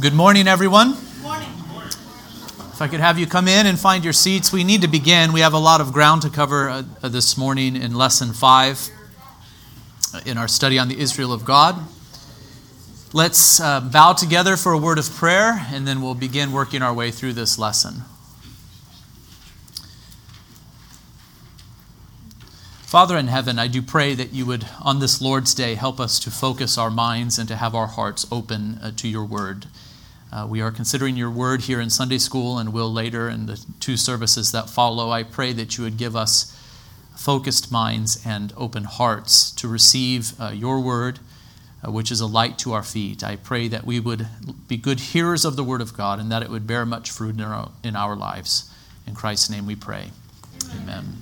Good morning, everyone. Morning. If I could have you come in and find your seats, we need to begin. We have a lot of ground to cover uh, uh, this morning in lesson five uh, in our study on the Israel of God. Let's uh, bow together for a word of prayer, and then we'll begin working our way through this lesson. Father in heaven, I do pray that you would, on this Lord's Day, help us to focus our minds and to have our hearts open uh, to your word. Uh, we are considering your word here in Sunday school and will later in the two services that follow. I pray that you would give us focused minds and open hearts to receive uh, your word, uh, which is a light to our feet. I pray that we would be good hearers of the word of God and that it would bear much fruit in our, in our lives. In Christ's name we pray. Amen. Amen.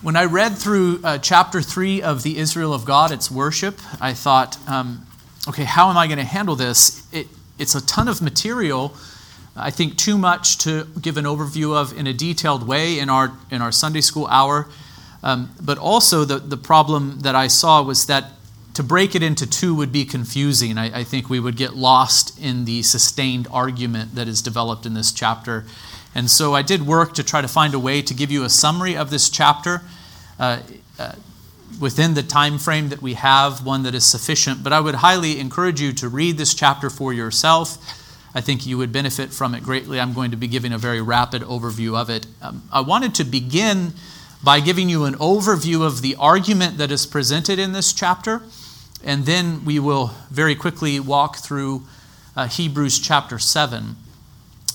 When I read through uh, chapter 3 of the Israel of God, its worship, I thought, um, okay, how am I going to handle this? It, it's a ton of material. I think too much to give an overview of in a detailed way in our, in our Sunday school hour. Um, but also, the, the problem that I saw was that to break it into two would be confusing. I, I, think we would get lost in the sustained argument that is developed in this chapter. And so I did work to try to find a way to give you a summary of this chapter. Uh, uh, within the time frame that we have, one that is sufficient. But I would highly encourage you to read this chapter for yourself. I think you would benefit from it greatly. I'm going to be giving a very rapid overview of it. Um, I wanted to begin by giving you an overview of the argument that is presented in this chapter, and then we will very quickly walk through uh, Hebrews chapter 7.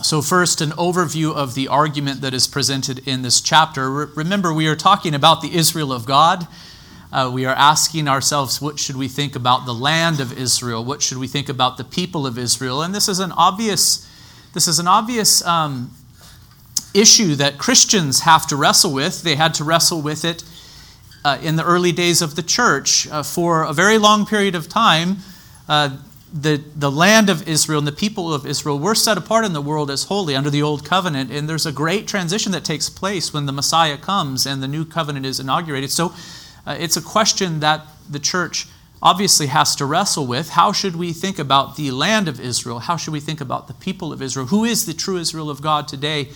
So, first, an overview of the argument that is presented in this chapter. Re- remember, we are talking about the Israel of God uh, we are asking ourselves, what should we think about the land of Israel? What should we think about the people of Israel? And this is an obvious, this is an obvious um, issue that Christians have to wrestle with. They had to wrestle with it uh, in the early days of the church. Uh, for a very long period of time, uh, the, the land of Israel and the people of Israel were set apart in the world as holy under the old covenant. And there's a great transition that takes place when the Messiah comes and the new covenant is inaugurated. So uh, it's a question that the church obviously has to wrestle with. How should we think about the land of Israel? How should we think about the people of Israel? Who is the true Israel of God today?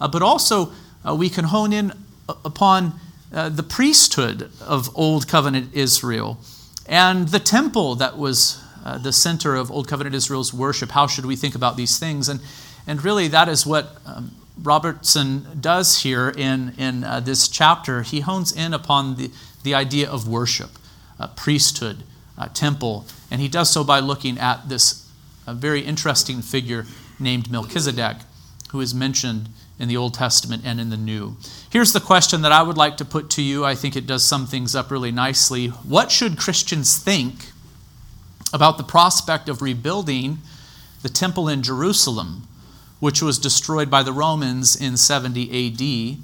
Uh, but also, uh, we can hone in uh, upon uh, the priesthood of Old Covenant Israel and the temple that was uh, the center of Old Covenant Israel's worship. How should we think about these things? And, and really, that is what um, Robertson does here in, in this chapter. He hones in upon the the idea of worship, uh, priesthood, uh, temple, and he does so by looking at this uh, very interesting figure named Melchizedek, who is mentioned in the Old Testament and in the New. Here's the question that I would like to put to you. I think it does sum things up really nicely. What should Christians think about the prospect of rebuilding the temple in Jerusalem, which was destroyed by the Romans in 70 AD,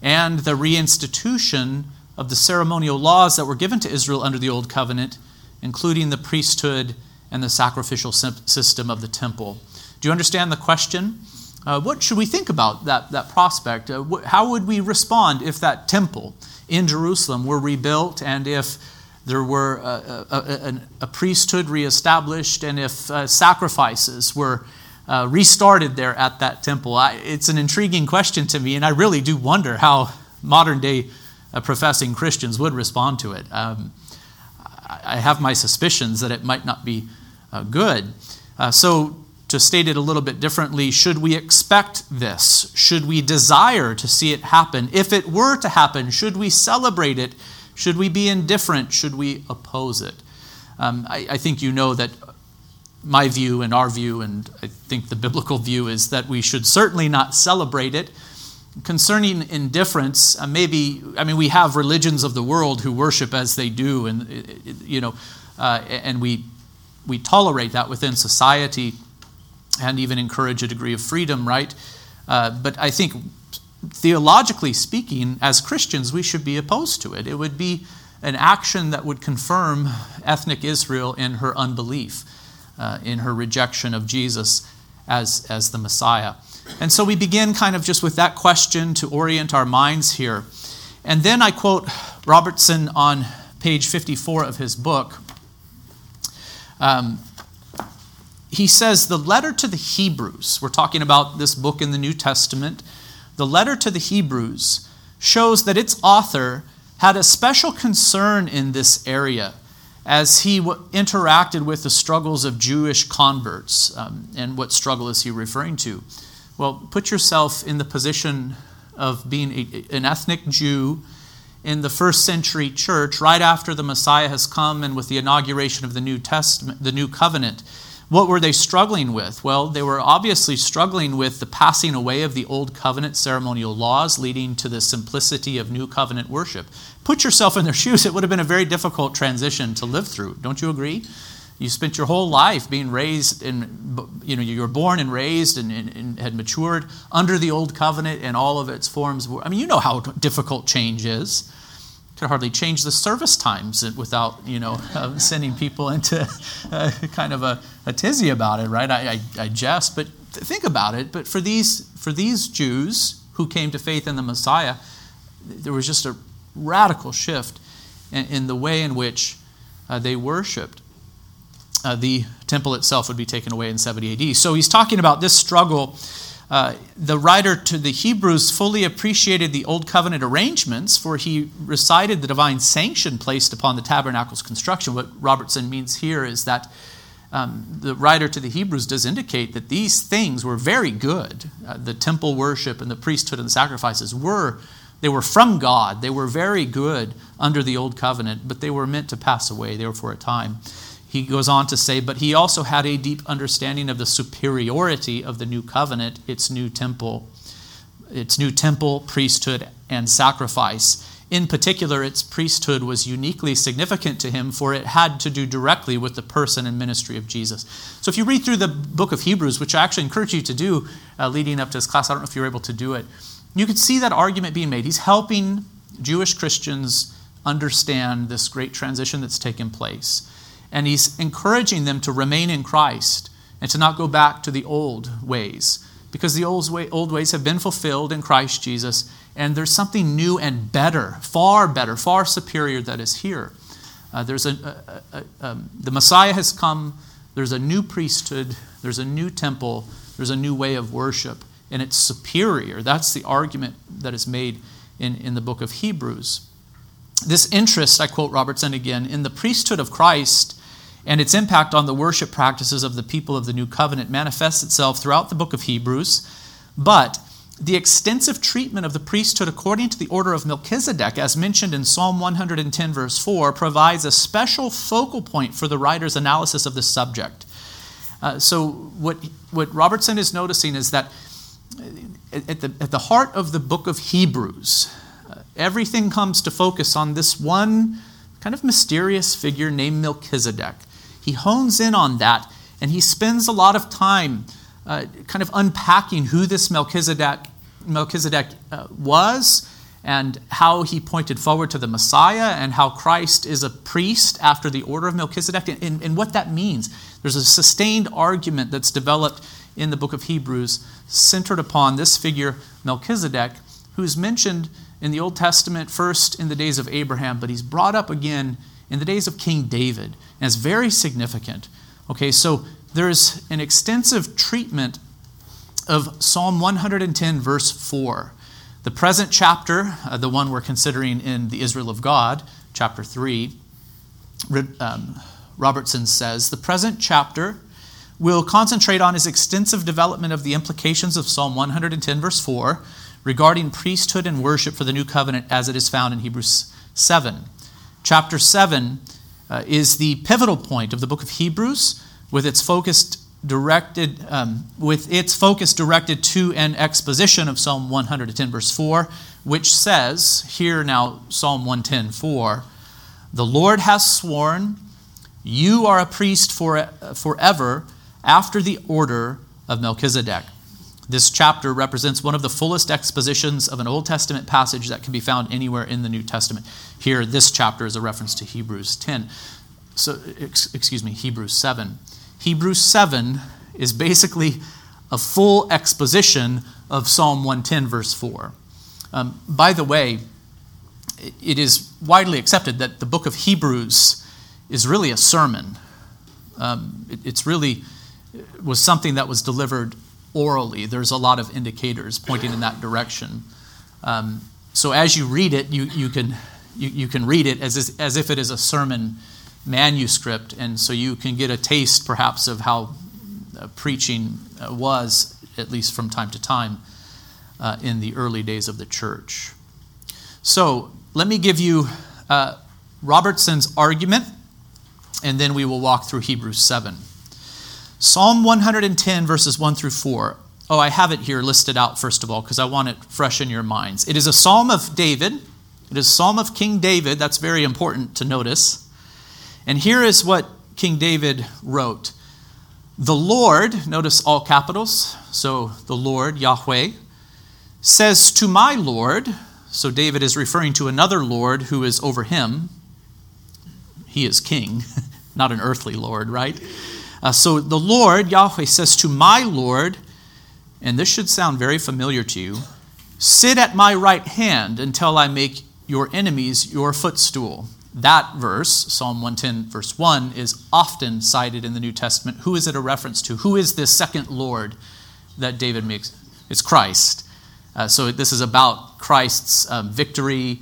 and the reinstitution of the ceremonial laws that were given to Israel under the Old Covenant, including the priesthood and the sacrificial system of the temple. Do you understand the question? Uh, what should we think about that, that prospect? Uh, wh- how would we respond if that temple in Jerusalem were rebuilt and if there were a, a, a, a priesthood reestablished and if uh, sacrifices were uh, restarted there at that temple? I, it's an intriguing question to me, and I really do wonder how modern day uh, professing Christians would respond to it. Um, I have my suspicions that it might not be uh, good. Uh, so, to state it a little bit differently, should we expect this? Should we desire to see it happen? If it were to happen, should we celebrate it? Should we be indifferent? Should we oppose it? Um, I, I think you know that my view and our view, and I think the biblical view, is that we should certainly not celebrate it concerning indifference, uh, maybe, I mean, we have religions of the world who worship as they do, and, uh, you know, uh, and we, we tolerate that within society and even encourage a degree of freedom, right? Uh, but I think theologically speaking, as Christians, we should be opposed to it. It would be an action that would confirm ethnic Israel in her unbelief, uh, in her rejection of Jesus as, as the Messiah. And so we begin kind of just with that question to orient our minds here. And then I quote Robertson on page 54 of his book. Um, he says the letter to the Hebrews, we're talking about this book in the New Testament, the letter to the Hebrews shows that its author had a special concern in this area as he w- interacted with the struggles of Jewish converts. Um, and what struggle is he referring to? Well, put yourself in the position of being a, an ethnic Jew in the first century church, right after the Messiah has come and with the inauguration of the New Testament, the New Covenant. What were they struggling with? Well, they were obviously struggling with the passing away of the old covenant ceremonial laws, leading to the simplicity of new covenant worship. Put yourself in their shoes. It would have been a very difficult transition to live through. Don't you agree? You spent your whole life being raised and you know, you were born and raised and, and, and, had matured under the old covenant and all of its forms. I mean, you know how difficult change is. Could hardly change the service times without, you know, uh, sending people into uh, kind of a, a, tizzy about it, right? I, I, I jest, but think about it. But for these, for these Jews who came to faith in the Messiah, there was just a radical shift in, in the way in which uh, they worshiped uh, the temple itself would be taken away in 70 AD. So he's talking about this struggle. Uh, the writer to the Hebrews fully appreciated the Old Covenant arrangements, for he recited the divine sanction placed upon the tabernacle's construction. What Robertson means here is that um, the writer to the Hebrews does indicate that these things were very good. Uh, the temple worship and the priesthood and the sacrifices were they were from God. They were very good under the old covenant, but they were meant to pass away. They were for a time. He goes on to say, but he also had a deep understanding of the superiority of the new covenant, its new temple, its new temple, priesthood, and sacrifice. In particular, its priesthood was uniquely significant to him, for it had to do directly with the person and ministry of Jesus. So, if you read through the book of Hebrews, which I actually encourage you to do uh, leading up to this class, I don't know if you're able to do it, you could see that argument being made. He's helping Jewish Christians understand this great transition that's taken place and he's encouraging them to remain in Christ and to not go back to the old ways because the old, way, old ways have been fulfilled in Christ Jesus and there's something new and better, far better, far superior that is here. Uh, there's a, a, a um, the Messiah has come. There's a new priesthood. There's a new temple. There's a new way of worship, and it's superior. That's the argument that is made in, in the book of Hebrews. This interest, I quote Robertson again, in the priesthood of Christ and its impact on the worship practices of the people of the new covenant manifests itself throughout the book of Hebrews. But the extensive treatment of the priesthood according to the order of Melchizedek, as mentioned in Psalm 110, verse 4, provides a special focal point for the writer's analysis of this subject. Uh, so, what, what Robertson is noticing is that at the, at the heart of the book of Hebrews, uh, everything comes to focus on this one kind of mysterious figure named Melchizedek. He hones in on that and he spends a lot of time uh, kind of unpacking who this Melchizedek, Melchizedek uh, was and how he pointed forward to the Messiah and how Christ is a priest after the order of Melchizedek and, and, and what that means. There's a sustained argument that's developed in the book of Hebrews centered upon this figure, Melchizedek, who's mentioned in the Old Testament first in the days of Abraham, but he's brought up again in the days of King David. And it's very significant. Okay, so there's an extensive treatment of Psalm 110, verse 4. The present chapter, uh, the one we're considering in the Israel of God, chapter 3, um, Robertson says, the present chapter will concentrate on his extensive development of the implications of Psalm 110, verse 4, regarding priesthood and worship for the new covenant as it is found in Hebrews 7. Chapter 7 uh, is the pivotal point of the book of Hebrews with its focus directed um, with its focus directed to an exposition of Psalm 110 verse 4 which says here now Psalm 110 4 the Lord has sworn you are a priest for, forever after the order of Melchizedek this chapter represents one of the fullest expositions of an Old Testament passage that can be found anywhere in the New Testament. Here, this chapter is a reference to Hebrews 10. So, excuse me, Hebrews 7. Hebrews 7 is basically a full exposition of Psalm 110, verse 4. Um, by the way, it is widely accepted that the book of Hebrews is really a sermon. Um, it, it's really was something that was delivered orally. There's a lot of indicators pointing in that direction. Um, so as you read it, you, you, can, you, you can read it as, as if it is a sermon manuscript, and so you can get a taste perhaps of how uh, preaching uh, was, at least from time to time, uh, in the early days of the church. So let me give you uh, Robertson's argument, and then we will walk through Hebrews 7. Psalm 110, verses 1 through 4. Oh, I have it here listed out, first of all, because I want it fresh in your minds. It is a psalm of David. It is a psalm of King David. That's very important to notice. And here is what King David wrote The Lord, notice all capitals, so the Lord, Yahweh, says to my Lord, so David is referring to another Lord who is over him. He is king, not an earthly Lord, right? Uh, so the Lord, Yahweh, says to my Lord, and this should sound very familiar to you sit at my right hand until I make your enemies your footstool. That verse, Psalm 110, verse 1, is often cited in the New Testament. Who is it a reference to? Who is this second Lord that David makes? It's Christ. Uh, so this is about Christ's um, victory,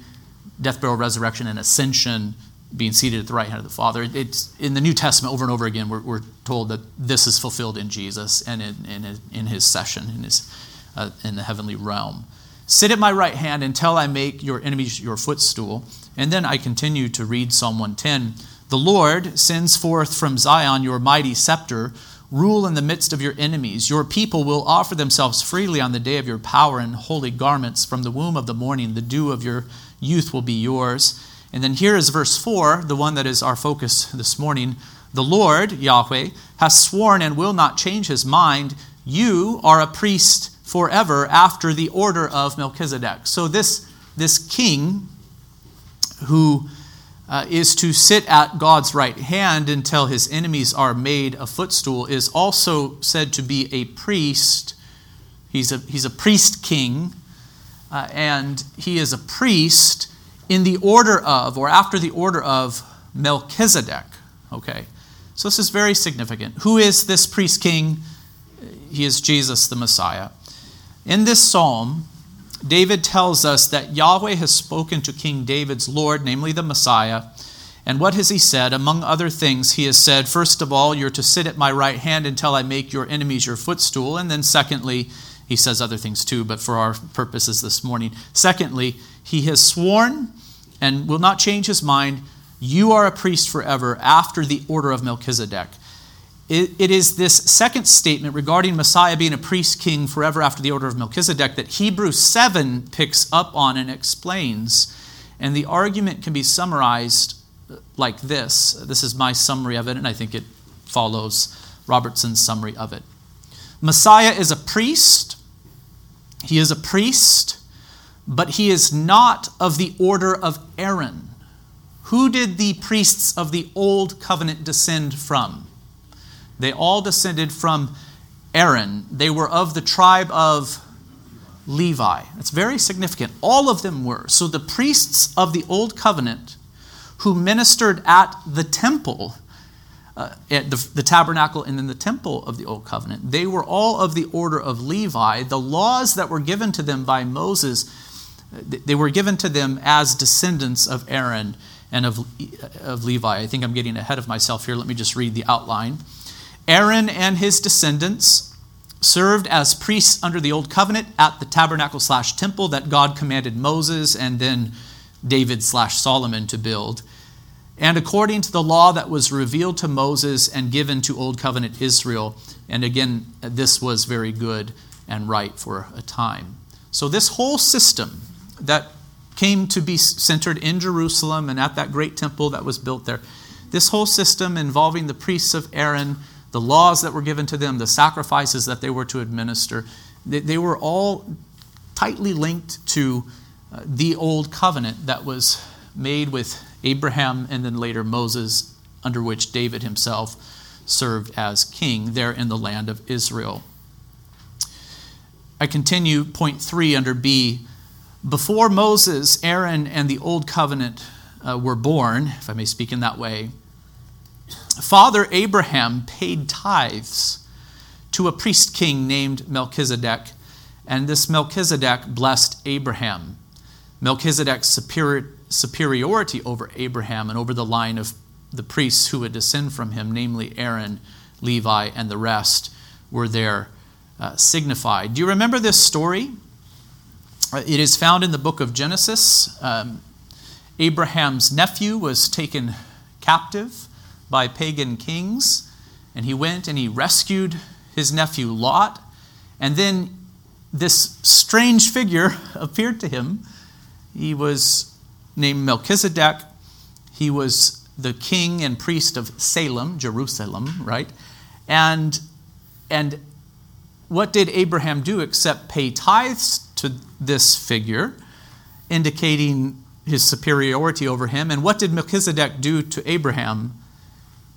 death, burial, resurrection, and ascension being seated at the right hand of the Father. It's in the New Testament over and over again. We're, we're told that this is fulfilled in Jesus and in, in, in his session in his uh, in the heavenly realm. Sit at my right hand until I make your enemies your footstool. And then I continue to read Psalm 110. The Lord sends forth from Zion your mighty scepter. Rule in the midst of your enemies. Your people will offer themselves freely on the day of your power in holy garments. From the womb of the morning, the dew of your youth will be yours. And then here is verse 4, the one that is our focus this morning. The Lord, Yahweh, has sworn and will not change his mind. You are a priest forever after the order of Melchizedek. So, this, this king who uh, is to sit at God's right hand until his enemies are made a footstool is also said to be a priest. He's a, he's a priest king, uh, and he is a priest in the order of, or after the order of Melchizedek. Okay, so this is very significant. Who is this priest king? He is Jesus the Messiah. In this psalm, David tells us that Yahweh has spoken to King David's Lord, namely the Messiah. And what has he said? Among other things, he has said, first of all, you're to sit at my right hand until I make your enemies your footstool. And then, secondly, he says other things too, but for our purposes this morning. Secondly, he has sworn and will not change his mind. You are a priest forever after the order of Melchizedek. It, it is this second statement regarding Messiah being a priest king forever after the order of Melchizedek that Hebrews 7 picks up on and explains. And the argument can be summarized like this. This is my summary of it, and I think it follows Robertson's summary of it. Messiah is a priest. He is a priest but he is not of the order of Aaron. Who did the priests of the old covenant descend from? They all descended from Aaron. They were of the tribe of Levi. That's very significant. All of them were. So the priests of the old covenant who ministered at the temple, uh, at the, the tabernacle and then the temple of the old covenant, they were all of the order of Levi. The laws that were given to them by Moses they were given to them as descendants of Aaron and of, of Levi. I think I'm getting ahead of myself here. Let me just read the outline. Aaron and his descendants served as priests under the old covenant at the tabernacle slash temple that God commanded Moses and then David slash Solomon to build. And according to the law that was revealed to Moses and given to old covenant Israel. And again, this was very good and right for a time. So, this whole system that came to be centered in Jerusalem and at that great temple that was built there. This whole system involving the priests of Aaron, the laws that were given to them, the sacrifices that they were to administer, they, they were all tightly linked to uh, the old covenant that was made with Abraham and then later Moses, under which David himself served as king there in the land of Israel. I continue point three under B before Moses, Aaron, and the Old Covenant uh, were born, if I may speak in that way, Father Abraham paid tithes to a priest king named Melchizedek, and this Melchizedek blessed Abraham. Melchizedek's superior, superiority over Abraham and over the line of the priests who would descend from him, namely Aaron, Levi, and the rest, were there uh, signified. Do you remember this story? It is found in the book of Genesis. Um, Abraham's nephew was taken captive by pagan kings, and he went and he rescued his nephew Lot. And then this strange figure appeared to him. He was named Melchizedek. He was the king and priest of Salem, Jerusalem, right? And, and what did Abraham do except pay tithes to this figure, indicating his superiority over him? And what did Melchizedek do to Abraham?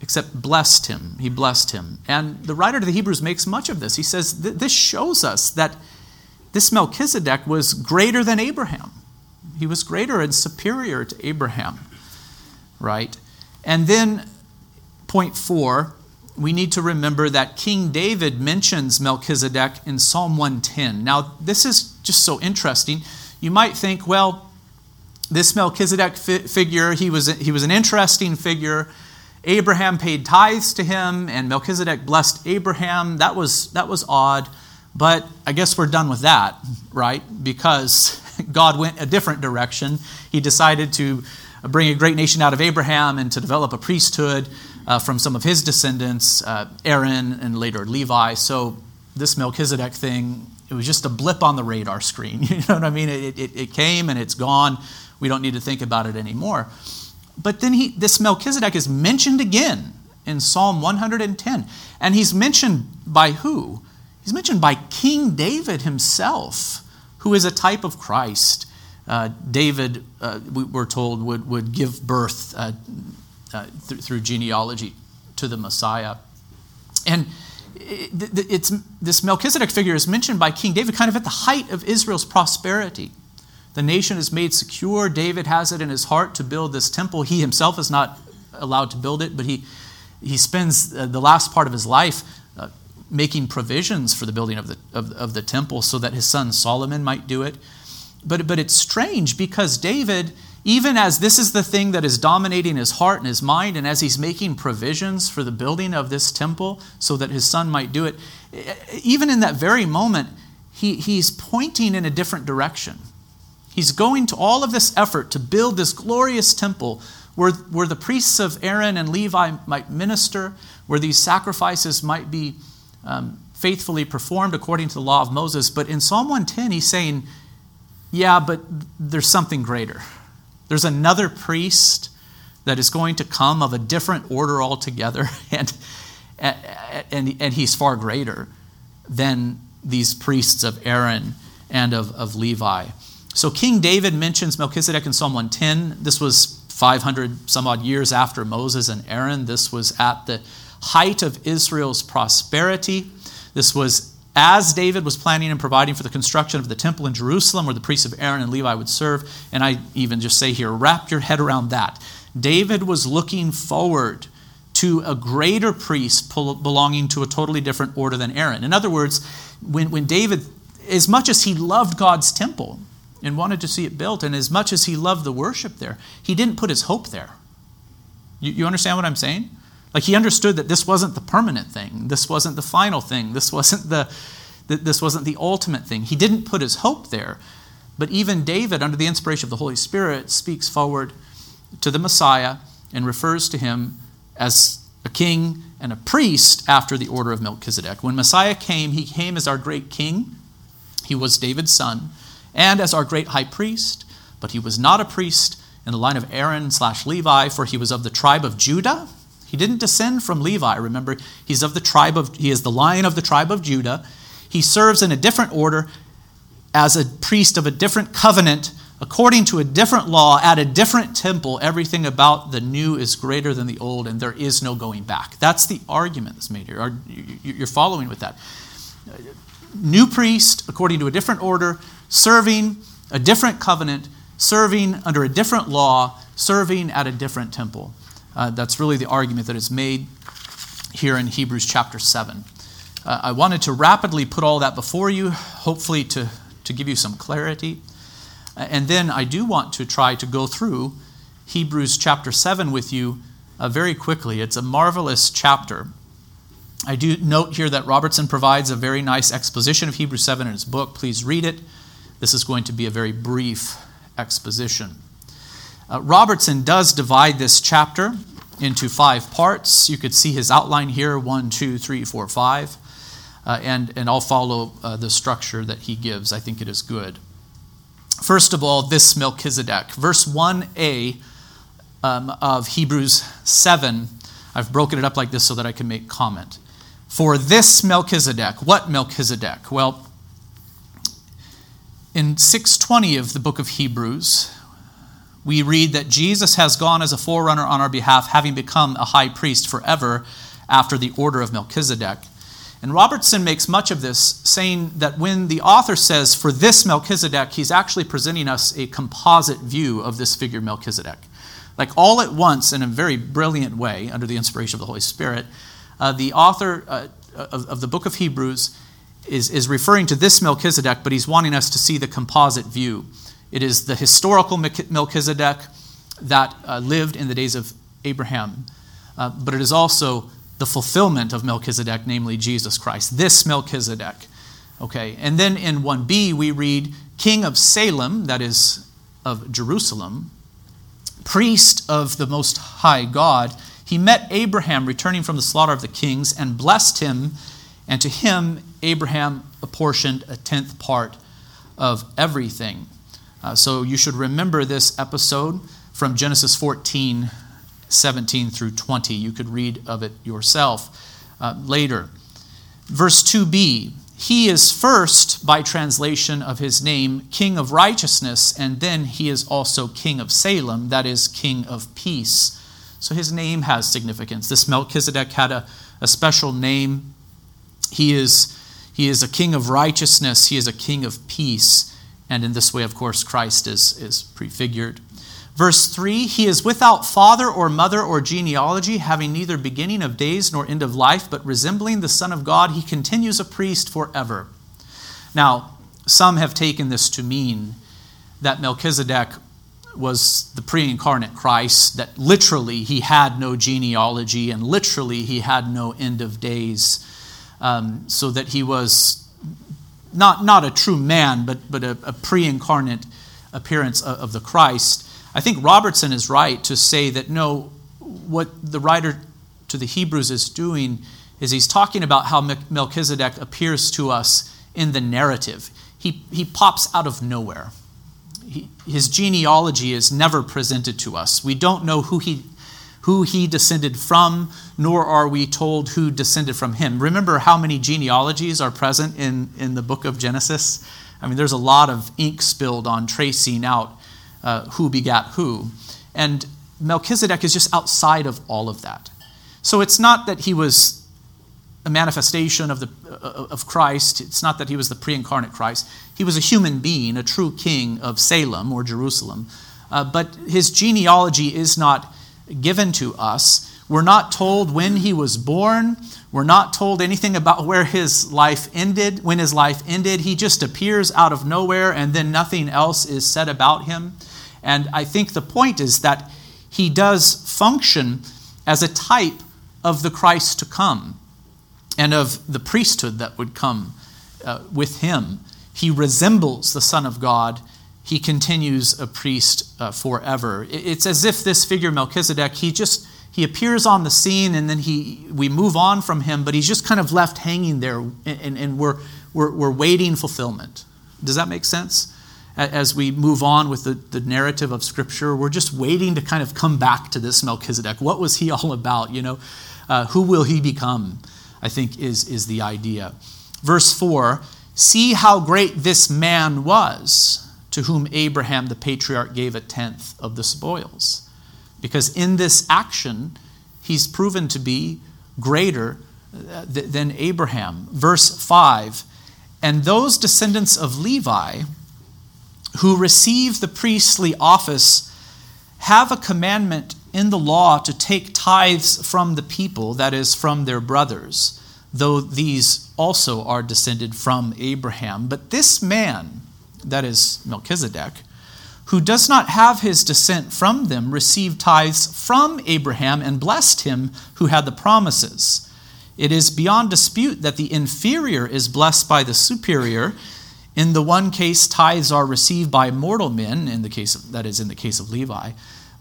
except blessed him. He blessed him. And the writer to the Hebrews makes much of this. He says this shows us that this Melchizedek was greater than Abraham. He was greater and superior to Abraham, right? And then, point four, we need to remember that King David mentions Melchizedek in Psalm 110. Now, this is just so interesting. You might think, well, this Melchizedek fi- figure, he was, he was an interesting figure. Abraham paid tithes to him, and Melchizedek blessed Abraham. That was, that was odd, but I guess we're done with that, right? Because God went a different direction. He decided to bring a great nation out of Abraham and to develop a priesthood uh, from some of his descendants, uh, Aaron and later Levi. So this Melchizedek thing, it was just a blip on the radar screen. You know what I mean? It, it, it came and it's gone. We don't need to think about it anymore. But then he, this Melchizedek is mentioned again in Psalm 110. And he's mentioned by who? He's mentioned by King David himself, who is a type of Christ. Uh, David, uh, we, are told, would, would give birth uh, uh th- through genealogy to the Messiah. And it, it's, this Melchizedek figure is mentioned by King David kind of at the height of Israel's prosperity. The nation is made secure. David has it in his heart to build this temple. He himself is not allowed to build it, but he, he spends the last part of his life uh, making provisions for the building of the, of, of the temple so that his son Solomon might do it. But, but it's strange because David, even as this is the thing that is dominating his heart and his mind, and as he's making provisions for the building of this temple so that his son might do it, even in that very moment, he, he's pointing in a different direction. He's going to all of this effort to build this glorious temple where, where the priests of Aaron and Levi might minister, where these sacrifices might be um, faithfully performed according to the law of Moses. But in Psalm 110, he's saying, yeah, but there's something greater. There's another priest that is going to come of a different order altogether, and, and, and he's far greater than these priests of Aaron and of, of Levi. So King David mentions Melchizedek in Psalm 110. This was 500 some odd years after Moses and Aaron. This was at the height of Israel's prosperity. This was as David was planning and providing for the construction of the temple in Jerusalem, where the priests of Aaron and Levi would serve. And I even just say here, wrap your head around that. David was looking forward to a greater priest belonging to a totally different order than Aaron. In other words, when, when David, as much as he loved God's temple, and wanted to see it built. And as much as he loved the worship there, he didn't put his hope there. You, you understand what I'm saying? Like he understood that this wasn't the permanent thing, this wasn't the final thing, this wasn't the, this wasn't the ultimate thing. He didn't put his hope there. But even David, under the inspiration of the Holy Spirit, speaks forward to the Messiah and refers to him as a king and a priest after the order of Melchizedek. When Messiah came, he came as our great king. He was David's son and as our great high priest, but he was not a priest in the line of Aaron slash Levi, for he was of the tribe of Judah. He didn't descend from Levi. Remember, he's of the tribe of he is the lion of the tribe of Judah. He serves in a different order as a priest of a different covenant, according to a different law, at a different temple. Everything about the new is greater than the old, and there is no going back. That's the argument that's made here. You're following with that. New priest, according to a different order, serving a different covenant, serving under a different law, serving at a different temple. Uh, that's really the argument that is made here in Hebrews chapter 7. uh, I wanted to rapidly put all that before you, hopefully to, to give you some clarity. Uh, and then I do want to try to go through Hebrews chapter 7 with you uh, very quickly. It's a marvelous chapter. I do note here that Robertson provides a very nice exposition of Hebrews 7 in his book. Please read it. This is going to be a very brief exposition. Uh, Robertson does divide this chapter into five parts. You could see his outline here one, two, three, four, five. Uh, and, and I'll follow uh, the structure that he gives. I think it is good. First of all, this Melchizedek. Verse 1a um, of Hebrews 7, I've broken it up like this so that I can make comment. For this Melchizedek, what Melchizedek? Well, in 620 of the book of Hebrews, we read that Jesus has gone as a forerunner on our behalf, having become a high priest forever after the order of Melchizedek. And Robertson makes much of this, saying that when the author says, for this Melchizedek, he's actually presenting us a composite view of this figure Melchizedek. Like all at once, in a very brilliant way, under the inspiration of the Holy Spirit, uh, the author uh, of, of the book of Hebrews is, is referring to this Melchizedek, but he's wanting us to see the composite view. It is the historical Melchizedek that uh, lived in the days of Abraham, uh, but it is also the fulfillment of Melchizedek, namely Jesus Christ. This Melchizedek. Okay, and then in 1b we read King of Salem, that is of Jerusalem, priest of the Most High God. He met Abraham returning from the slaughter of the kings and blessed him, and to him Abraham apportioned a tenth part of everything. Uh, so you should remember this episode from Genesis 14, 17 through 20. You could read of it yourself uh, later. Verse 2b He is first, by translation of his name, King of righteousness, and then he is also King of Salem, that is, King of peace. So his name has significance. This Melchizedek had a, a special name. He is, he is a king of righteousness, he is a king of peace. And in this way, of course, Christ is, is prefigured. Verse 3 He is without father or mother or genealogy, having neither beginning of days nor end of life, but resembling the Son of God, he continues a priest forever. Now, some have taken this to mean that Melchizedek was the pre incarnate Christ, that literally he had no genealogy and literally he had no end of days, um, so that he was not, not a true man, but, but a, a pre incarnate appearance of, of the Christ. I think Robertson is right to say that no, what the writer to the Hebrews is doing is he's talking about how Melchizedek appears to us in the narrative. He, he pops out of nowhere. He, his genealogy is never presented to us. We don't know who he who he descended from, nor are we told who descended from him. Remember how many genealogies are present in, in the book of Genesis? I mean, there's a lot of ink spilled on tracing out uh, who begat who. And Melchizedek is just outside of all of that. So it's not that he was a manifestation of, the, uh, of Christ. It's not that he was the pre incarnate Christ. He was a human being, a true king of Salem or Jerusalem. Uh, but his genealogy is not given to us. We're not told when he was born. We're not told anything about where his life ended. When his life ended, he just appears out of nowhere and then nothing else is said about him. And I think the point is that he does function as a type of the Christ to come and of the priesthood that would come uh, with him. He resembles the Son of God he continues a priest uh, forever. It's as if this figure Melchizedek, he just he appears on the scene and then he we move on from him, but he's just kind of left hanging there, and, and we're, we're, we're waiting fulfillment. Does that make sense? As we move on with the, the narrative of Scripture, we're just waiting to kind of come back to this Melchizedek. What was he all about? You know, uh, who will he become? I think is is the idea. Verse four: See how great this man was to whom Abraham the patriarch gave a tenth of the spoils. Because in this action, he's proven to be greater uh, than Abraham. Verse 5 And those descendants of Levi who receive the priestly office have a commandment in the law to take tithes from the people, that is, from their brothers, though these also are descended from Abraham. But this man, that is Melchizedek, who does not have his descent from them, received tithes from Abraham and blessed him who had the promises. It is beyond dispute that the inferior is blessed by the superior. In the one case, tithes are received by mortal men, in the case of, that is, in the case of Levi,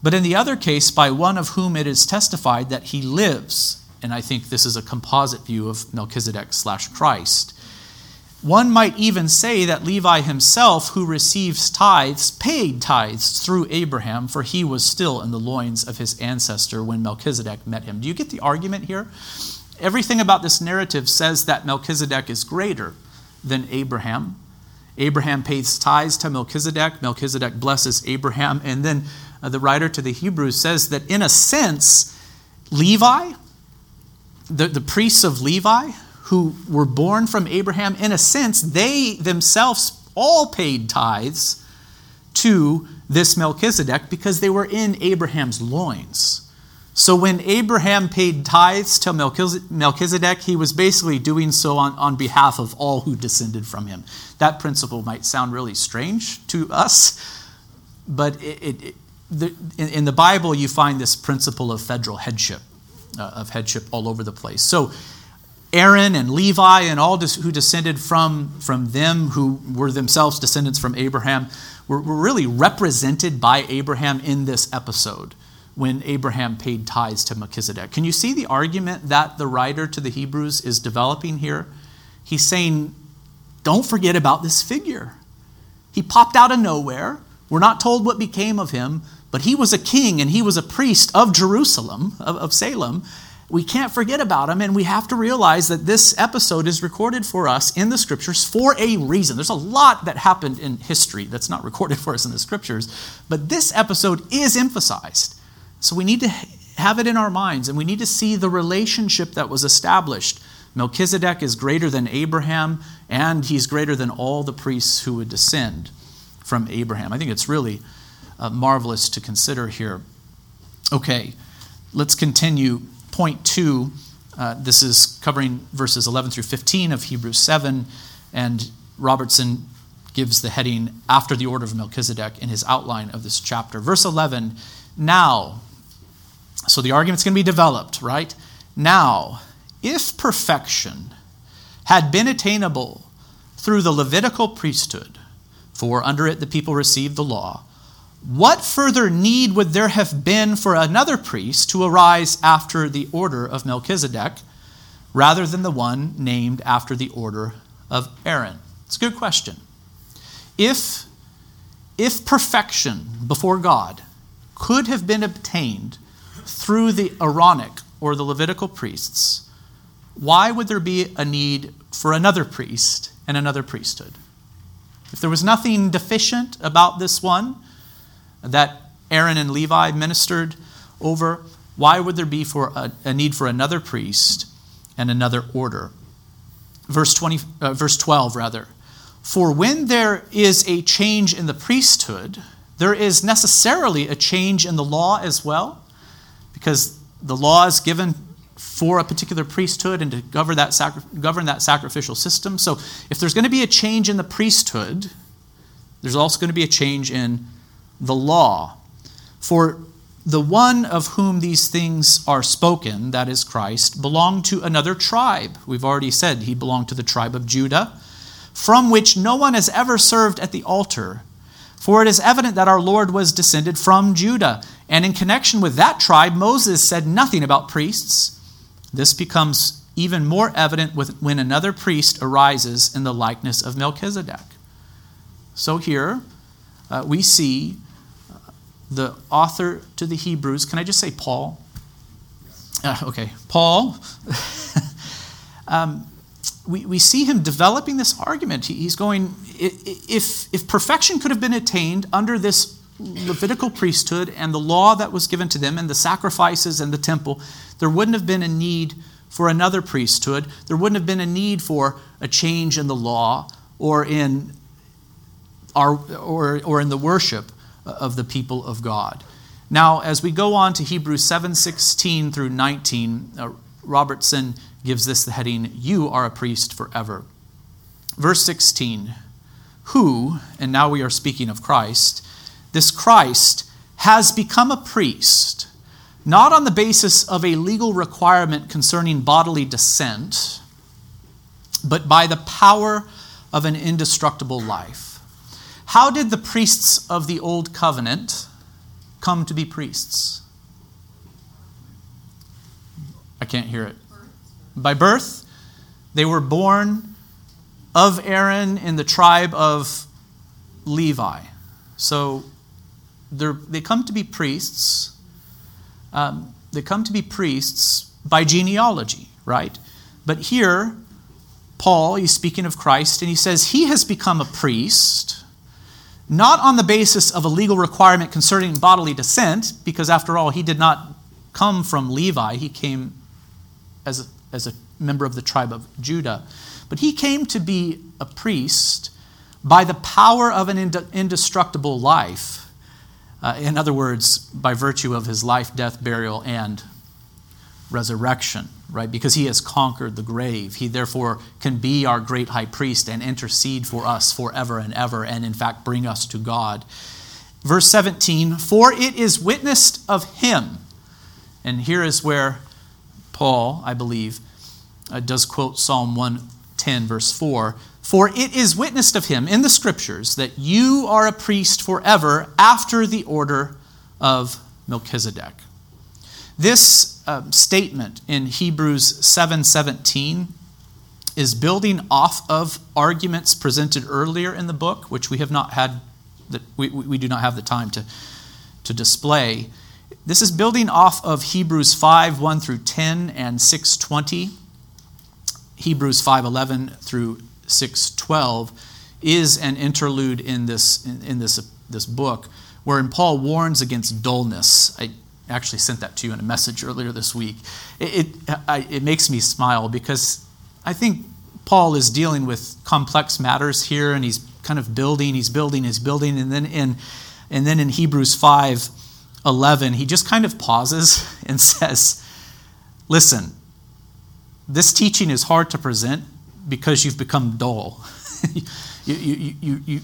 but in the other case, by one of whom it is testified that he lives. And I think this is a composite view of Melchizedek slash Christ. One might even say that Levi himself, who receives tithes, paid tithes through Abraham, for he was still in the loins of his ancestor when Melchizedek met him. Do you get the argument here? Everything about this narrative says that Melchizedek is greater than Abraham. Abraham pays tithes to Melchizedek. Melchizedek blesses Abraham. And then uh, the writer to the Hebrews says that in a sense, Levi, the, the priests of Levi, who were born from Abraham, in a sense, they themselves all paid tithes to this Melchizedek because they were in Abraham's loins. So when Abraham paid tithes to Melchizedek, he was basically doing so on, on behalf of all who descended from him. That principle might sound really strange to us, but it, it, the, in, in, the Bible, you find this principle of federal headship, uh, of headship all over the place. So Aaron and Levi and all who descended from, from them, who were themselves descendants from Abraham, were, were really represented by Abraham in this episode when Abraham paid tithes to Melchizedek. Can you see the argument that the writer to the Hebrews is developing here? He's saying, don't forget about this figure. He popped out of nowhere. We're not told what became of him, but he was a king and he was a priest of Jerusalem, of, of Salem, we can't forget about them, and we have to realize that this episode is recorded for us in the scriptures for a reason. There's a lot that happened in history that's not recorded for us in the scriptures, but this episode is emphasized. So we need to have it in our minds, and we need to see the relationship that was established. Melchizedek is greater than Abraham, and he's greater than all the priests who would descend from Abraham. I think it's really uh, marvelous to consider here. Okay, let's continue point two, uh, this is covering verses 11 through 15 of Hebrews 7, and Robertson gives the heading after the order of Melchizedek in his outline of this chapter. Verse 11, now, so the argument's going to be developed, right? Now, if perfection had been attainable through the Levitical priesthood, for under it the people received the law, what further need would there have been for another priest to arise after the order of Melchizedek rather than the one named after the order of Aaron? It's a good question. If, if perfection before God could have been obtained through the Aaronic or the Levitical priests, why would there be a need for another priest and another priesthood? If there was nothing deficient about this one, that Aaron and Levi ministered over, why would there be for a, a need for another priest and another order? Verse 20, uh, verse 12 rather. For when there is a change in the priesthood, there is necessarily a change in the law as well, because the law is given for a particular priesthood and to govern that, sacri- govern that sacrificial system. So if there's going to be a change in the priesthood, there's also going to be a change in the law. For the one of whom these things are spoken, that is Christ, belonged to another tribe. We've already said he belonged to the tribe of Judah, from which no one has ever served at the altar. For it is evident that our Lord was descended from Judah. And in connection with that tribe, Moses said nothing about priests. This becomes even more evident when another priest arises in the likeness of Melchizedek. So here uh, we see the author to the Hebrews, can I just say Paul? Uh, okay, Paul. um, we, we see him developing this argument. He, he's going, if, if perfection could have been attained under this Levitical priesthood and the law that was given to them and the sacrifices and the temple, there wouldn't have been a need for another priesthood. There wouldn't have been a need for a change in the law or in our or, or in the worship of the people of God. Now, as we go on to Hebrews 7 16 through 19, uh, Robertson gives this the heading, You are a priest forever. Verse 16, Who, and now we are speaking of Christ, this Christ has become a priest, not on the basis of a legal requirement concerning bodily descent, but by the power of an indestructible life. How did the priests of the Old Covenant come to be priests? I can't hear it. By birth, they were born of Aaron in the tribe of Levi. So they come to be priests. Um, they come to be priests by genealogy, right? But here, Paul, he's speaking of Christ, and he says he has become a priest, not on the basis of a legal requirement concerning bodily descent, because after all, he did not come from Levi, he came as a, as a member of the tribe of Judah. But he came to be a priest by the power of an indestructible life. Uh, in other words, by virtue of his life, death, burial, and resurrection, right? Because he has conquered the grave. He therefore can be our great high priest and intercede for us forever and ever, and in fact bring us to God. Verse 17, for it is witnessed of him. And here is where Paul, I believe, uh, does quote Psalm 110, verse 4 For it is witnessed of him in the scriptures that you are a priest forever after the order of Melchizedek. This uh, statement in Hebrews 7:17 is building off of arguments presented earlier in the book, which we have not had that we, we do not have the time to, to display. This is building off of Hebrews 5 1 through 10 and 620. Hebrews 5:11 through 6:12 is an interlude in this in, in, this this book wherein Paul warns against dullness. I actually sent that to you in a message earlier this week. It, it, I, it makes me smile because I think Paul is dealing with complex matters here and he's kind of building, he's building, he's building, and then in and then in Hebrews 5 11, he just kind of pauses and says, Listen, this teaching is hard to present because you've become dull. you, you, you, you,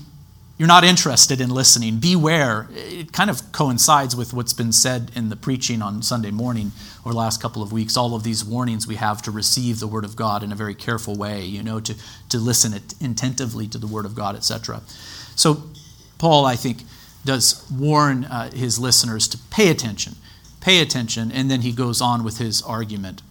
you're not interested in listening. Beware. It kind of coincides with what's been said in the preaching on Sunday morning over the last couple of weeks. All of these warnings we have to receive the Word of God in a very careful way, you know, to, to listen attentively to the Word of God, etc. So, Paul, I think, does warn uh, his listeners to pay attention, pay attention, and then he goes on with his argument.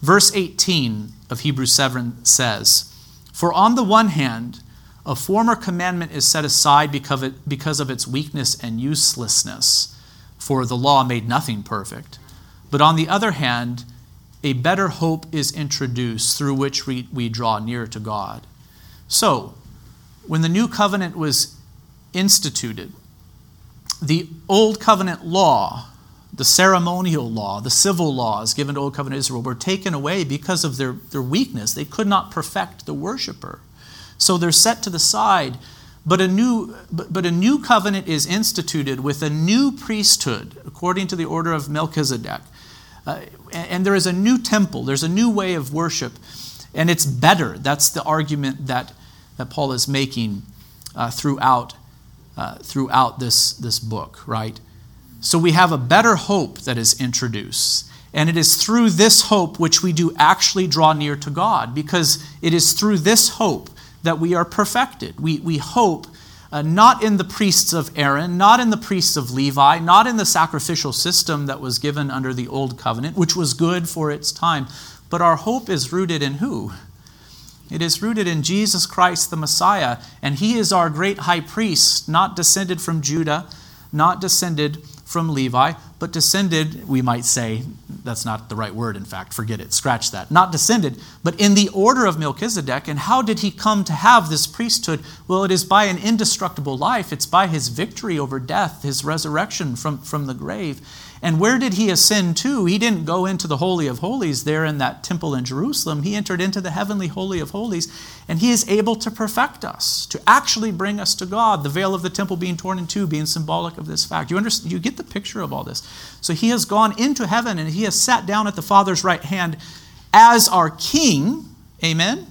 Verse 18 of Hebrews 7 says, For on the one hand, a former commandment is set aside because of its weakness and uselessness, for the law made nothing perfect. But on the other hand, a better hope is introduced through which we, we draw near to God. So, when the new covenant was instituted, the old covenant law, the ceremonial law, the civil laws given to old covenant Israel were taken away because of their, their weakness. They could not perfect the worshiper. So they're set to the side. But a, new, but, a new covenant is instituted with a new priesthood according to the order of Melchizedek. Uh, and there is a new temple, there's a new way of worship, and it's better. That's the argument that, that Paul is making uh, throughout uh, throughout this, this book, right? So we have a better hope that is introduced. And it is through this hope which we do actually draw near to God, because it is through this hope that we are perfected. We, we hope uh, not in the priests of Aaron, not in the priests of Levi, not in the sacrificial system that was given under the old covenant, which was good for its time, but our hope is rooted in who? It is rooted in Jesus Christ the Messiah, and he is our great high priest, not descended from Judah, not descended from Levi, but descended, we might say, that's not the right word, in fact, forget it, scratch that. Not descended, but in the order of Melchizedek. And how did he come to have this priesthood? Well, it is by an indestructible life, it's by his victory over death, his resurrection from, from the grave. And where did he ascend to? He didn't go into the Holy of Holies there in that temple in Jerusalem. He entered into the heavenly Holy of Holies, and he is able to perfect us, to actually bring us to God. The veil of the temple being torn in two, being symbolic of this fact. You understand? You get the picture of all this. So he has gone into heaven and he has sat down at the Father's right hand, as our king, amen,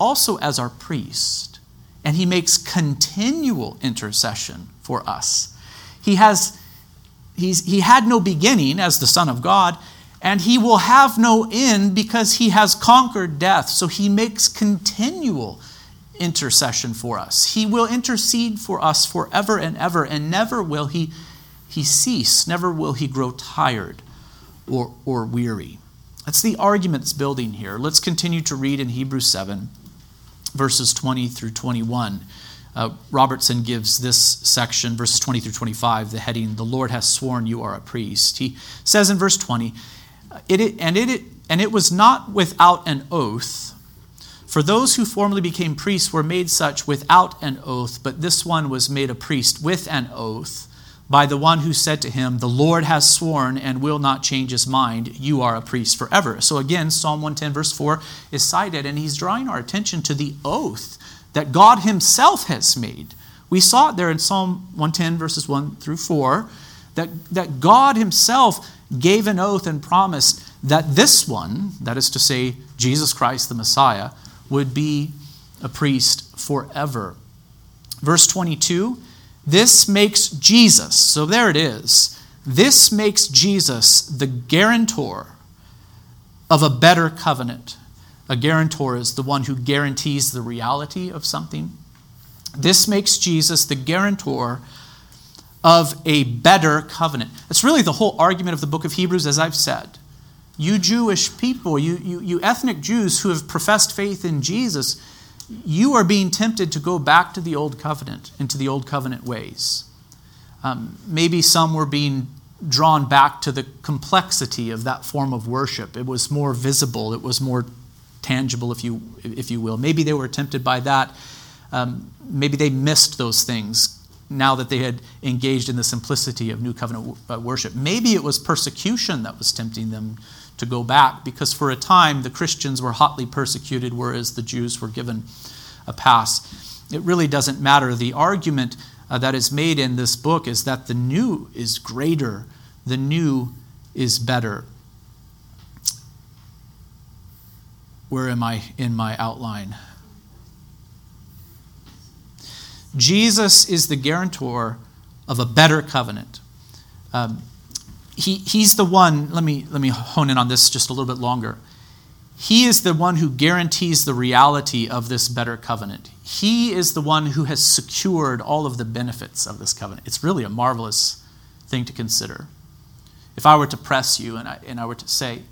also as our priest. And he makes continual intercession for us. He has he's, he had no beginning as the Son of God, and he will have no end because he has conquered death. So he makes continual intercession for us. He will intercede for us forever and ever, and never will he, he cease, never will he grow tired or, or weary. That's the arguments building here. Let's continue to read in Hebrews 7, verses 20 through 21. Uh, Robertson gives this section, verses 20 through 25, the heading, The Lord has sworn you are a priest. He says in verse 20, it, and, it, and it was not without an oath, for those who formerly became priests were made such without an oath, but this one was made a priest with an oath by the one who said to him, The Lord has sworn and will not change his mind. You are a priest forever. So again, Psalm 110, verse 4 is cited, and he's drawing our attention to the oath that God Himself has made. We saw it there in Psalm 110, verses 1 through 4, that, that God Himself gave an oath and promised that this one, that is to say, Jesus Christ the Messiah, would be a priest forever. Verse 22 this makes Jesus, so there it is, this makes Jesus the guarantor of a better covenant a guarantor is the one who guarantees the reality of something. This makes Jesus the guarantor of a better covenant. That's really the whole argument of the book of Hebrews, as I've said. You Jewish people, you, you, you ethnic Jews who have professed faith in Jesus, you are being tempted to go back to the old covenant, into the old covenant ways. Um, maybe some were being drawn back to the complexity of that form of worship. It was more visible, it was more tangible, if you, if you will. Maybe they were tempted by that. Um, maybe they missed those things now that they had engaged in the simplicity of New Covenant uh, worship. Maybe it was persecution that was tempting them to go back, because for a time the Christians were hotly persecuted, whereas the Jews were given a pass. It really doesn't matter. The argument uh, that is made in this book is that the new is greater, the new is better. Where am I in my outline? Jesus is the guarantor of a better covenant. Um, he, he's the one, let me, let me hone in on this just a little bit longer. He is the one who guarantees the reality of this better covenant. He is the one who has secured all of the benefits of this covenant. It's really a marvelous thing to consider. If I were to press you and I, and I were to say,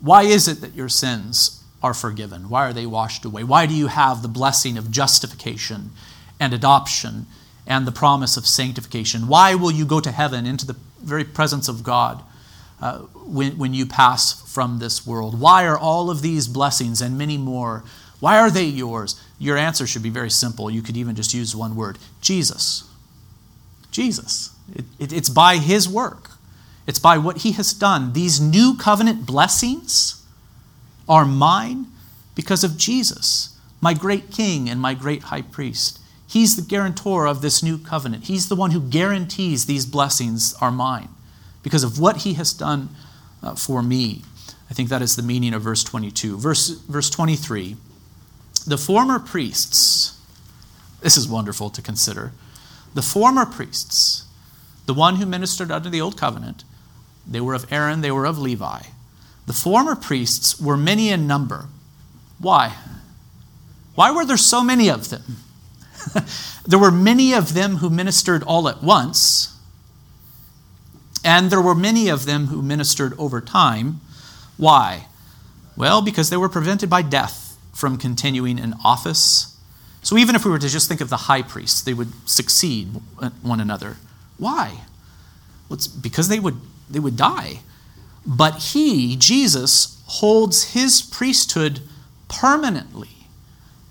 why is it that your sins are forgiven? Why are they washed away? Why do you have the blessing of justification and adoption and the promise of sanctification? Why will you go to heaven into the very presence of God uh, when, when you pass from this world? Why are all of these blessings and many more? Why are they yours? Your answer should be very simple. You could even just use one word Jesus. Jesus. It, it, it's by His work. It's by what he has done. These new covenant blessings are mine because of Jesus, my great king and my great high priest. He's the guarantor of this new covenant. He's the one who guarantees these blessings are mine because of what he has done uh, for me. I think that is the meaning of verse 22. Verse, verse 23 The former priests, this is wonderful to consider. The former priests, the one who ministered under the old covenant, they were of Aaron, they were of Levi. The former priests were many in number. Why? Why were there so many of them? there were many of them who ministered all at once, and there were many of them who ministered over time. Why? Well, because they were prevented by death from continuing in office. So even if we were to just think of the high priests, they would succeed one another. Why? Well, it's because they would they would die. But he, Jesus, holds his priesthood permanently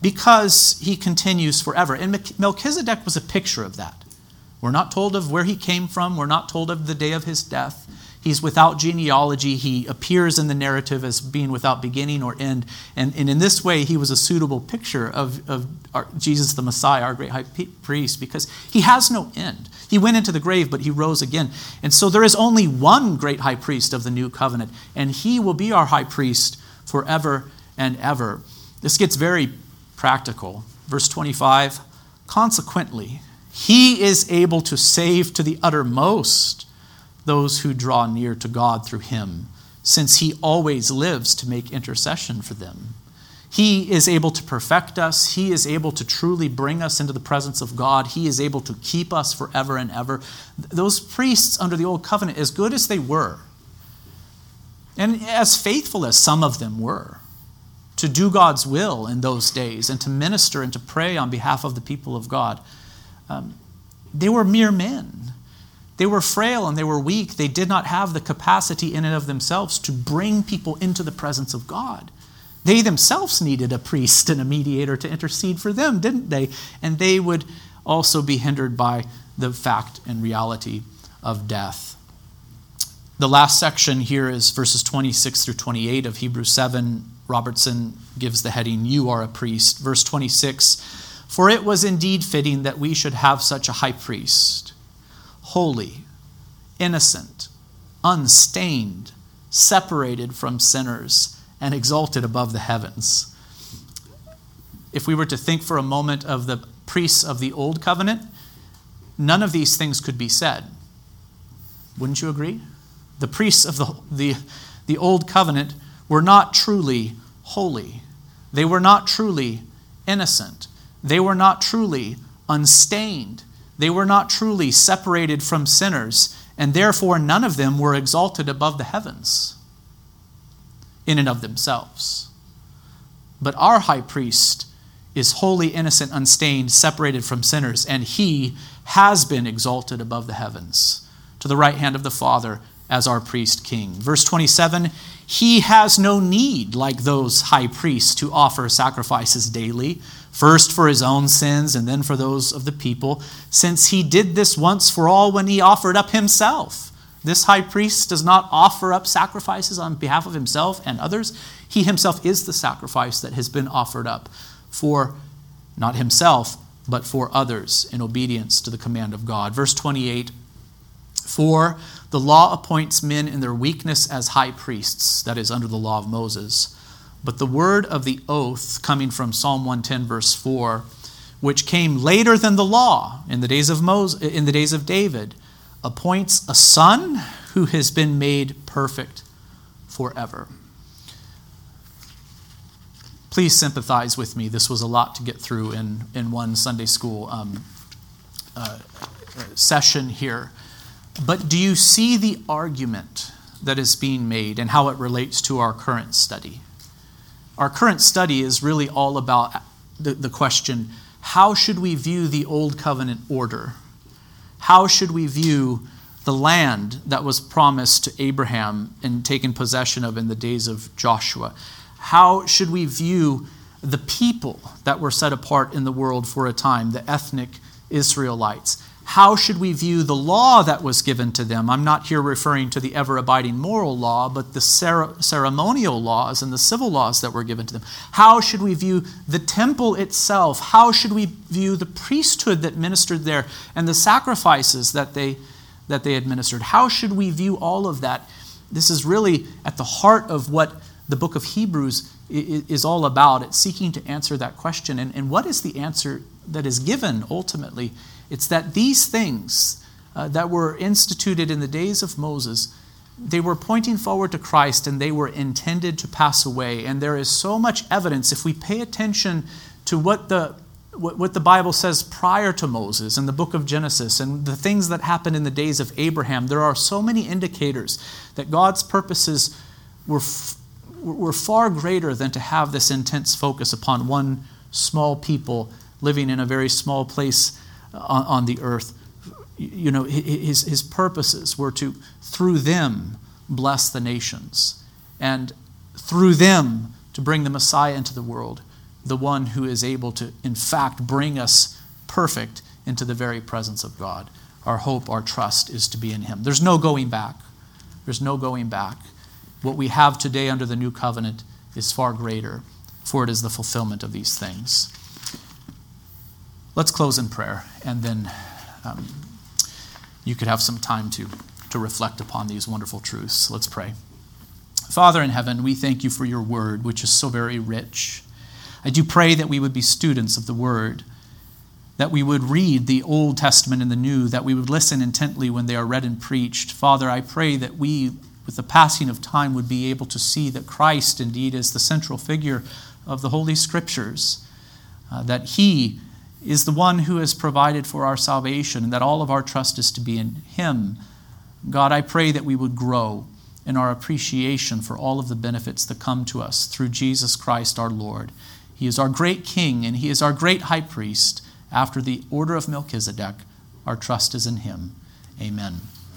because he continues forever. And Melchizedek was a picture of that. We're not told of where he came from, we're not told of the day of his death. He's without genealogy. He appears in the narrative as being without beginning or end. And, and in this way, he was a suitable picture of, of our, Jesus the Messiah, our great high priest, because he has no end. He went into the grave, but he rose again. And so there is only one great high priest of the new covenant, and he will be our high priest forever and ever. This gets very practical. Verse 25 Consequently, he is able to save to the uttermost those who draw near to God through him, since he always lives to make intercession for them. He is able to perfect us. He is able to truly bring us into the presence of God. He is able to keep us forever and ever. Those priests under the Old Covenant, as good as they were, and as faithful as some of them were, to do God's will in those days and to minister and to pray on behalf of the people of God, um, they were mere men. They were frail and they were weak. They did not have the capacity in and of themselves to bring people into the presence of God. They themselves needed a priest and a mediator to intercede for them, didn't they? And they would also be hindered by the fact and reality of death. The last section here is verses 26 through 28 of Hebrews 7. Robertson gives the heading, You Are a Priest. Verse 26 For it was indeed fitting that we should have such a high priest holy, innocent, unstained, separated from sinners, and exalted above the heavens. If we were to think for a moment of the priests of the Old Covenant, none of these things could be said. Wouldn't you agree? The priests of the, the, the Old Covenant were not truly holy. They were not truly innocent. They were not truly unstained. They were not truly separated from sinners, and therefore none of them were exalted above the heavens in and of themselves. But our high priest is holy, innocent, unstained, separated from sinners, and he has been exalted above the heavens to the right hand of the Father as our priest king. Verse 27 He has no need, like those high priests, to offer sacrifices daily first for his own sins and then for those of the people, since he did this once for all when he offered up himself. This high priest does not offer up sacrifices on behalf of himself and others. He himself is the sacrifice that has been offered up for not himself, but for others in obedience to the command of God. Verse 28 For the law appoints men in their weakness as high priests, that is, under the law of Moses. But the word of the oath, coming from Psalm 110, verse 4, which came later than the law in the days of Moses, in the days of David, appoints a son who has been made perfect forever. Please sympathize with me. This was a lot to get through in, in one Sunday school um, uh, session here. But do you see the argument that is being made and how it relates to our current study? Our current study is really all about the, the question how should we view the Old Covenant order? How should we view the land that was promised to Abraham and taken possession of in the days of Joshua? How should we view the people that were set apart in the world for a time, the ethnic Israelites? How should we view the law that was given to them? I'm not here referring to the ever abiding moral law, but the ceremonial laws and the civil laws that were given to them. How should we view the temple itself? How should we view the priesthood that ministered there and the sacrifices that they, that they administered? How should we view all of that? This is really at the heart of what the book of Hebrews is all about. It's seeking to answer that question. And, and what is the answer that is given ultimately? It's that these things uh, that were instituted in the days of Moses, they were pointing forward to Christ and they were intended to pass away. And there is so much evidence, if we pay attention to what the what the Bible says prior to Moses in the book of Genesis and the things that happened in the days of Abraham, there are so many indicators that God's purposes were, f- were far greater than to have this intense focus upon one small people living in a very small place on, on the earth. You know, his, his purposes were to, through them, bless the nations, and through them, to bring the Messiah into the world, the one who is able to, in fact, bring us perfect into the very presence of God. Our hope, our trust is to be in Him. There's no going back. There's no going back. What we have today under the new covenant is far greater, for it is the fulfillment of these things. Let's close in prayer, and then um, you could have some time to, to reflect upon these wonderful truths. Let's pray. Father in heaven, we thank you for your word, which is so very rich. I do pray that we would be students of the word, that we would read the Old Testament and the New, that we would listen intently when they are read and preached. Father, I pray that we, with the passing of time, would be able to see that Christ indeed is the central figure of the Holy Scriptures, uh, that He is the one who has provided for our salvation, and that all of our trust is to be in Him. God, I pray that we would grow in our appreciation for all of the benefits that come to us through Jesus Christ our Lord. He is our great King, and He is our great high priest. After the order of Melchizedek, our trust is in Him. Amen.